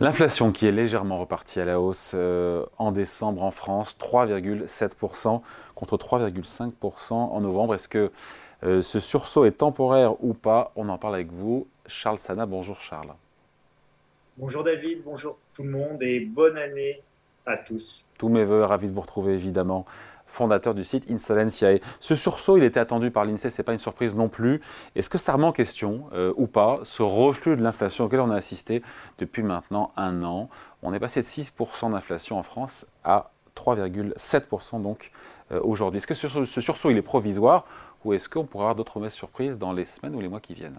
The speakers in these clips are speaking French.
L'inflation qui est légèrement repartie à la hausse euh, en décembre en France, 3,7% contre 3,5% en novembre. Est-ce que euh, ce sursaut est temporaire ou pas? On en parle avec vous. Charles Sana, bonjour Charles. Bonjour David, bonjour tout le monde et bonne année à tous. Tous mes voeux, ravi de vous retrouver évidemment fondateur du site Insolentiae. Ce sursaut, il était attendu par l'INSEE, ce n'est pas une surprise non plus. Est-ce que ça remet en question, euh, ou pas, ce reflux de l'inflation auquel on a assisté depuis maintenant un an? On est passé de 6% d'inflation en France à 3,7% donc euh, aujourd'hui. Est-ce que ce, ce, sursaut, il est provisoire, ou est-ce qu'on pourra avoir d'autres mauvaises surprises dans les semaines ou les mois qui viennent?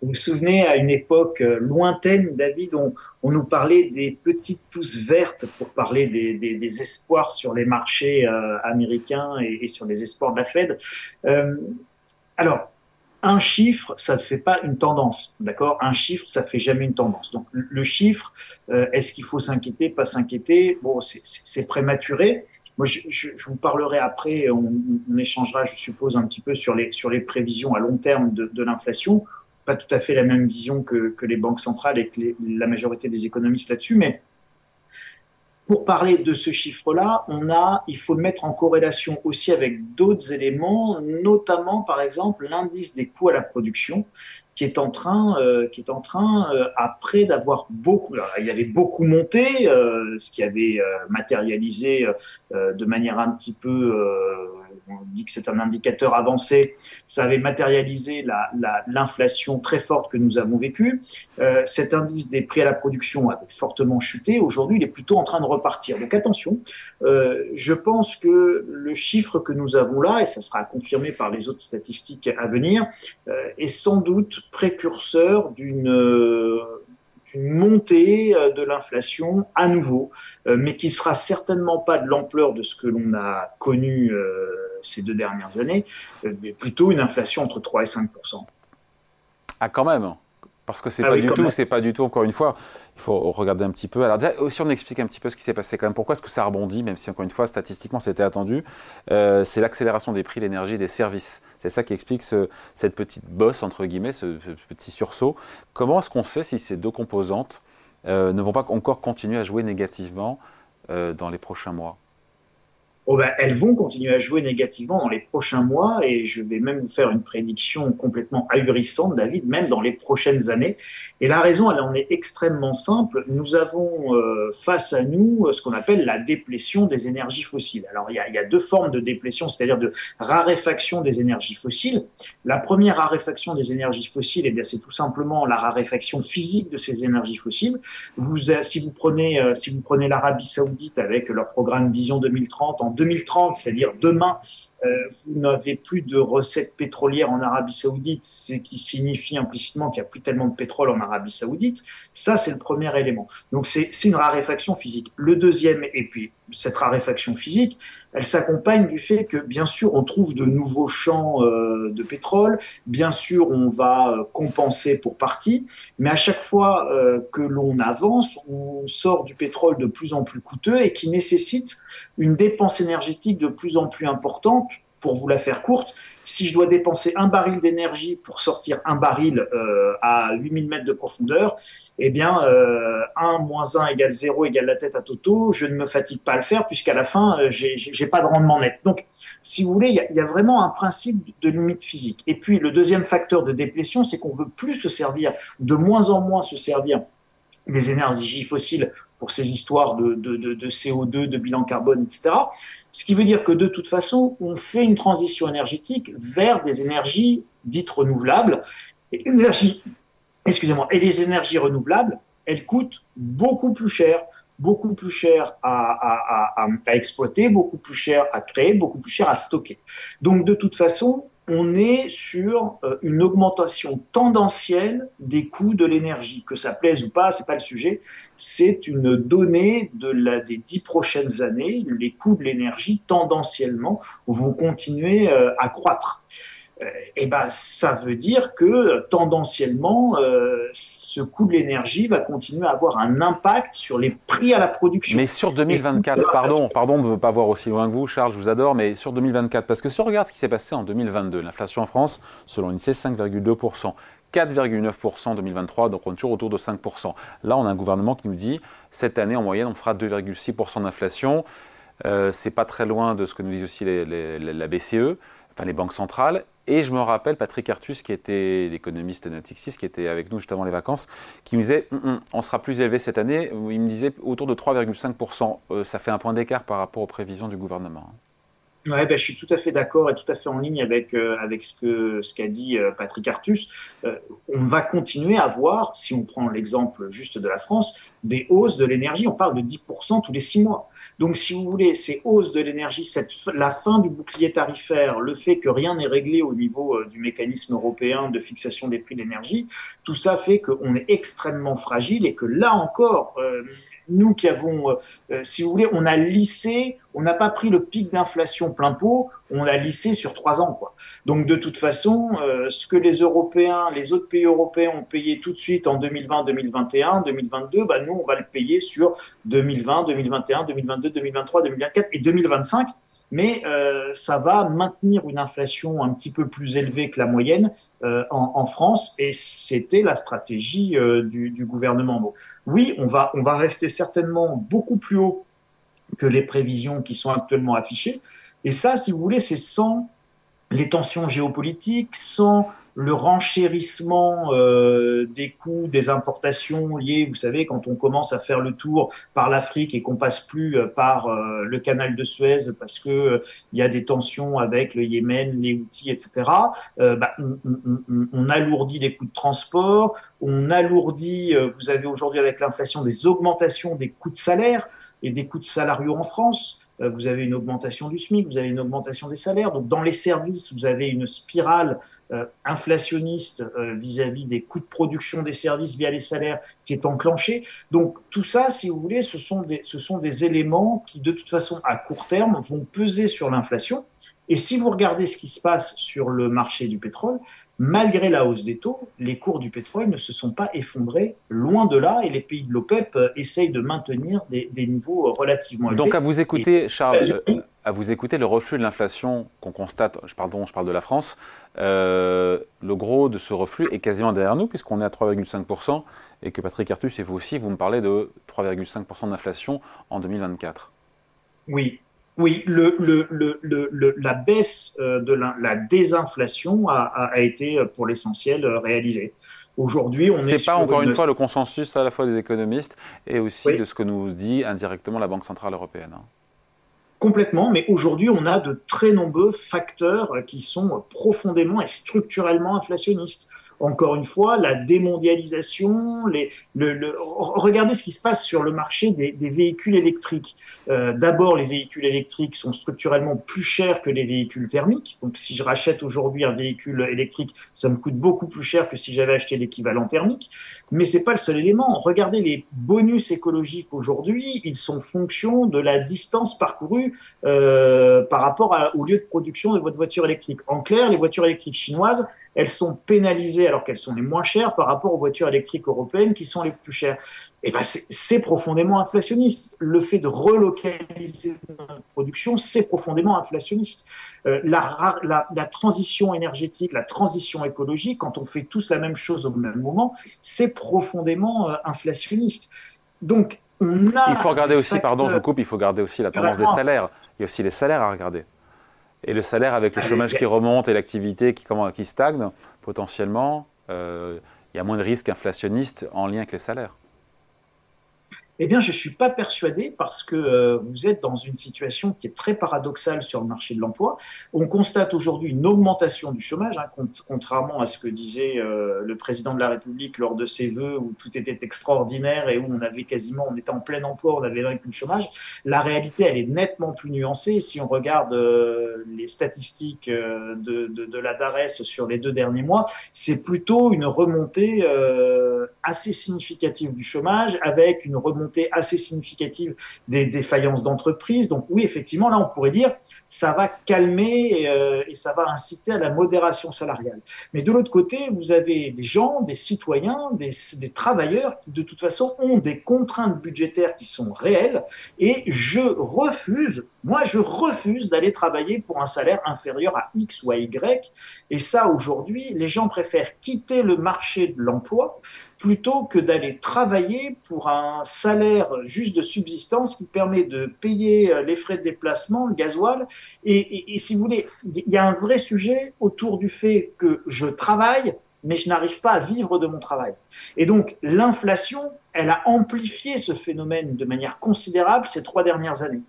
Vous vous souvenez, à une époque euh, lointaine, David, on, on nous parlait des petites pousses vertes pour parler des, des, des espoirs sur les marchés euh, américains et, et, sur les espoirs de la Fed. Euh, alors, un chiffre, ça ne fait pas une tendance, d'accord? Un chiffre, ça fait jamais une tendance. Donc, le chiffre, euh, est-ce qu'il faut s'inquiéter, pas s'inquiéter? Bon, c'est prématuré. Moi, je, je, je, vous parlerai après, on, on, échangera, je suppose, un petit peu sur les, sur les prévisions à long terme de, de l'inflation pas tout à fait la même vision que, les banques centrales et que la majorité des économistes là-dessus, mais pour parler de ce chiffre-là, on a, il faut le mettre en corrélation aussi avec d'autres éléments, notamment par exemple l'indice des coûts à la production, qui est en train, euh, qui est en train euh, après d'avoir beaucoup, alors, il avait beaucoup monté, euh, ce qui avait matérialisé de manière un petit peu on dit que c'est un indicateur avancé, ça avait matérialisé l'inflation la, très forte que nous avons vécue. Euh, cet indice des prix à la production avait fortement chuté. Aujourd'hui, il est plutôt en train de repartir. Donc attention, euh, je pense que le chiffre que nous avons là, et ça sera confirmé par les autres statistiques à venir, euh, est sans doute précurseur d'une une montée euh, de l'inflation à nouveau, euh, mais qui sera certainement pas de l'ampleur de ce que l'on a connu euh, ces deux dernières années, mais plutôt une inflation entre 3 et 5% Ah, quand même parce que c'est ah pas du tout, c'est pas du tout, encore une fois, il faut regarder un petit peu. Alors déjà, aussi on explique un petit peu ce qui s'est passé quand même. Pourquoi est-ce que ça rebondit, même si encore une fois, statistiquement, c'était attendu euh, C'est l'accélération des prix, l'énergie, des services. C'est ça qui explique ce, cette petite bosse, entre guillemets, ce, ce petit sursaut. Comment est-ce qu'on sait si ces deux composantes euh, ne vont pas encore continuer à jouer négativement euh, dans les prochains mois? Oh ben, elles vont continuer à jouer négativement dans les prochains mois et je vais même vous faire une prédiction complètement ahurissante, David, même dans les prochaines années. Et la raison, elle en est extrêmement simple. Nous avons euh, face à nous euh, ce qu'on appelle la déplétion des énergies fossiles. Alors, il y a, y a deux formes de déplétion, c'est-à-dire de raréfaction des énergies fossiles. La première raréfaction des énergies fossiles, eh bien, c'est tout simplement la raréfaction physique de ces énergies fossiles. Vous, euh, si vous prenez, si vous prenez l'Arabie Saoudite avec leur programme Vision 2030 en 2030, c'est-à-dire demain, euh, vous n'avez plus de recettes pétrolières en Arabie Saoudite, ce qui signifie implicitement qu'il n'y a plus tellement de pétrole en Arabie Saoudite. Ça, c'est le premier élément. Donc, c'est une raréfaction physique. Le deuxième, et puis cette raréfaction physique, elle s'accompagne du fait que, bien sûr, on trouve de nouveaux champs euh, de pétrole, bien sûr, on va euh, compenser pour partie, mais à chaque fois euh, que l'on avance, on sort du pétrole de plus en plus coûteux et qui nécessite une dépense énergétique de plus en plus importante. Pour vous la faire courte, si je dois dépenser un baril d'énergie pour sortir un baril euh, à 8000 mètres de profondeur, eh bien, euh, 1 moins 1 égale 0 égale la tête à Toto, je ne me fatigue pas à le faire puisqu'à la fin, euh, j'ai pas de rendement net. Donc, si vous voulez, il y, y, a vraiment un principe de limite physique. Et puis, le deuxième facteur de déplétion, c'est qu'on veut plus se servir, de moins en moins se servir des énergies fossiles pour ces histoires de, de, de, de, CO2, de bilan carbone, etc. Ce qui veut dire que de toute façon, on fait une transition énergétique vers des énergies dites renouvelables. Et excusez-moi, et les énergies renouvelables, elles coûtent beaucoup plus cher, beaucoup plus cher à, à, à, exploiter, beaucoup plus cher à créer, beaucoup plus cher à stocker. Donc de toute façon, on est sur euh, une augmentation tendancielle des coûts de l'énergie. Que ça plaise ou pas, c'est pas le sujet. C'est une donnée des dix prochaines années. Les coûts de l'énergie tendanciellement vont continuer euh, à croître eh ben, ça veut dire que tendanciellement, euh, ce coût de l'énergie va continuer à avoir un impact sur les prix à la production. Mais sur 2024, pardon, pardon de ne pas voir aussi loin que vous, Charles, je vous adore, mais sur 2024, parce que si on regarde ce qui s'est passé en 2022, l'inflation en France, selon l'INSEE, 5,2%. 4,9% en 2023, donc on est toujours autour de 5%. Là, on a un gouvernement qui nous dit, cette année, en moyenne, on fera 2,6% d'inflation. Euh, c'est pas très loin de ce que nous disent aussi la BCE, enfin les banques centrales. Et je me rappelle Patrick Artus, qui était l'économiste Natixis, qui était avec nous juste avant les vacances, qui me disait hum, hum, on sera plus élevé cette année. Il me disait autour de 3,5%. Euh, ça fait un point d'écart par rapport aux prévisions du gouvernement. Ouais, ben, je suis tout à fait d'accord et tout à fait en ligne avec, euh, avec ce qu'a ce qu'a dit euh, Patrick Artus. on va continuer à voir, si on prend l'exemple juste de la France, des hausses de l'énergie. On parle de 10% tous les six mois. Donc, si vous voulez, ces hausses de l'énergie, la fin du bouclier tarifaire, le fait que rien n'est réglé au niveau euh, du mécanisme européen de fixation des prix de l'énergie, tout ça fait qu'on est extrêmement fragile et que là encore, euh, nous qui avons, euh, si vous voulez, on a lissé, on n'a pas pris le pic d'inflation plein pot, on l'a lissé sur trois ans. Quoi. Donc de toute façon, ce que les Européens, les autres pays européens ont payé tout de suite en 2020, 2021, 2022, bah, nous, on va le payer sur 2020, 2021, 2022, 2023, 2024 et 2025. Mais euh, ça va maintenir une inflation un petit peu plus élevée que la moyenne euh, en, France, et c'était la stratégie euh, du, gouvernement. Donc, oui, on va, on va rester certainement beaucoup plus haut que les prévisions qui sont actuellement affichées. Et ça, si vous voulez, c'est sans les tensions géopolitiques, sans le renchérissement euh, des coûts des importations liées, vous savez, quand on commence à faire le tour par l'Afrique et qu'on passe plus euh, par euh, le canal de Suez parce que il y a des tensions avec le Yémen, les outils, etc. Bah, on, alourdit les coûts de transport, on alourdit, vous avez aujourd'hui avec l'inflation des augmentations des coûts de salaire et des coûts de salariaux en France. Euh, vous avez une augmentation du SMIC, vous avez une augmentation des salaires. Donc dans les services, vous avez une spirale euh, inflationniste euh, vis-à-vis des coûts de production des services via les salaires qui est enclenchée. Donc tout ça, si vous voulez, ce ce sont des éléments qui de toute façon à court terme vont peser sur l'inflation. Et si vous regardez ce qui se passe sur le marché du pétrole, malgré la hausse des taux, les cours du pétrole ne se sont pas effondrés, loin de là, et les pays de l'OPEP euh, essayent de maintenir des, niveaux relativement élevés. Donc à vous écouter, Charles, euh, à vous écouter, le reflux de l'inflation qu'on constate, pardon, je parle de la France, euh, le gros de ce reflux est quasiment derrière nous, puisqu'on est à 3,5%, et que Patrick Artus et vous aussi, vous me parlez de 3,5% d'inflation en 2024. Oui, oui, le, le, le, la baisse euh, de la, désinflation a, a, été euh, pour l'essentiel euh, réalisée. Aujourd'hui, on est. C'est pas encore une... fois le consensus à la fois des économistes et aussi de ce que nous dit indirectement la Banque centrale européenne. Hein. Complètement, mais aujourd'hui, on a de très nombreux facteurs qui sont profondément et structurellement inflationnistes encore une fois, la démondialisation, les, le, regardez ce qui se passe sur le marché des, véhicules électriques. Euh, d'abord, les véhicules électriques sont structurellement plus chers que les véhicules thermiques. Donc, si je rachète aujourd'hui un véhicule électrique, ça me coûte beaucoup plus cher que si j'avais acheté l'équivalent thermique. Mais c'est pas le seul élément. Regardez les bonus écologiques aujourd'hui, ils sont fonction de la distance parcourue euh, par rapport au lieu de production de votre voiture électrique. En clair, les voitures électriques chinoises, elles sont pénalisées alors qu'elles sont les moins chères par rapport aux voitures électriques européennes qui sont les plus chères. Et eh ben c'est profondément inflationniste. Le fait de relocaliser notre production, c'est profondément inflationniste. Euh, la, la, la, transition énergétique, la transition écologique, quand on fait tous la même chose au même moment, c'est profondément euh, inflationniste. Donc, on a il faut regarder aussi, pardon, je coupe, il faut regarder aussi la tendance des salaires. Il y a aussi les salaires à regarder. Et le salaire avec le chômage qui remonte et l'activité qui, qui stagne, potentiellement, euh, il y a moins de risques inflationnistes en lien avec les salaires. Eh bien, je ne suis pas persuadé parce que euh, vous êtes dans une situation qui est très paradoxale sur le marché de l'emploi. On constate aujourd'hui une augmentation du chômage, hein, contrairement à ce que disait euh, le président de la République lors de ses vœux où tout était extraordinaire et où on avait quasiment, on était en plein emploi, on avait vaincu le chômage. La réalité, elle est nettement plus nuancée. Si on regarde euh, les statistiques de, de, de, la DARES sur les deux derniers mois, c'est plutôt une remontée assez significative du chômage avec une remontée assez significative des défaillances d'entreprises. Donc oui, effectivement, là, on pourrait dire ça va calmer euh, et, ça va inciter à la modération salariale. Mais de l'autre côté, vous avez des gens, des citoyens, des, des, travailleurs qui de toute façon ont des contraintes budgétaires qui sont réelles et je refuse Moi, je refuse d'aller travailler pour un salaire inférieur à X ou à Y. Et ça, aujourd'hui, les gens préfèrent quitter le marché de l'emploi plutôt que d'aller travailler pour un salaire juste de subsistance qui permet de payer euh, les frais de déplacement, le gasoil. Et, et si vous voulez, il y a un vrai sujet autour du fait que je travaille, mais je n'arrive pas à vivre de mon travail. Et donc, l'inflation, elle a amplifié ce phénomène de manière considérable ces trois dernières années.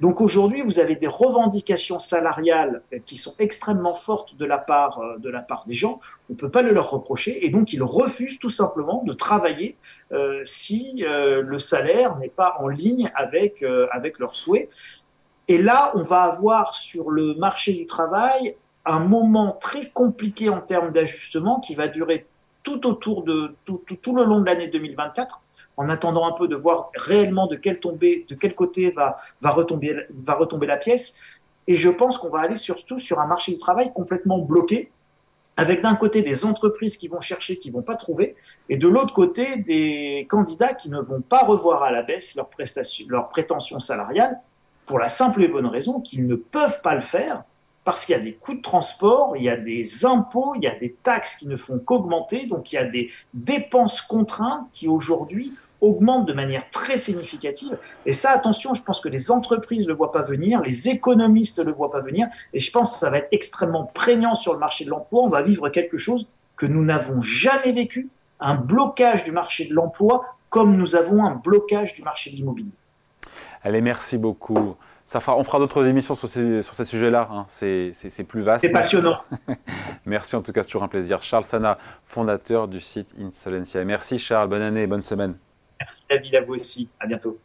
Donc aujourd'hui, vous avez des revendications salariales qui sont extrêmement fortes de la part, euh, des gens. On ne peut pas le leur reprocher et donc ils refusent tout simplement de travailler euh, si euh, le salaire n'est pas en ligne avec, euh, leurs souhaits. Et là, on va avoir sur le marché du travail un moment très compliqué en termes d'ajustement qui va durer tout le long de l'année 2024 en attendant un peu de voir réellement de quel, de quel côté va, va, retomber, va retomber la pièce. Et je pense qu'on va aller surtout sur un marché du travail complètement bloqué, avec d'un côté des entreprises qui vont chercher, qui vont pas trouver, et de l'autre côté des candidats qui ne vont pas revoir à la baisse leurs leurs prétentions salariales, pour la simple et bonne raison qu'ils ne peuvent pas le faire parce qu'il y a des coûts de transport, il y a des impôts, il y a des taxes qui ne font qu'augmenter, donc il y a des dépenses contraintes qui aujourd'hui augmente de manière très significative. Et ça, attention, je pense que les entreprises ne le voient pas venir, les économistes ne le voient pas venir, et je pense que ça va être extrêmement prégnant sur le marché de l'emploi. On va vivre quelque chose que nous n'avons jamais vécu, un blocage du marché de l'emploi comme nous avons un blocage du marché de l'immobilier. Allez, merci beaucoup. Ça fera, on fera d'autres émissions sur ces, sur ces sujets-là. Hein. C'est plus vaste. C'est passionnant. merci en tout cas, c'est toujours un plaisir. Charles Sana, fondateur du site Insolencia. Merci Charles, bonne année et bonne semaine. Merci David, à vous aussi. À bientôt.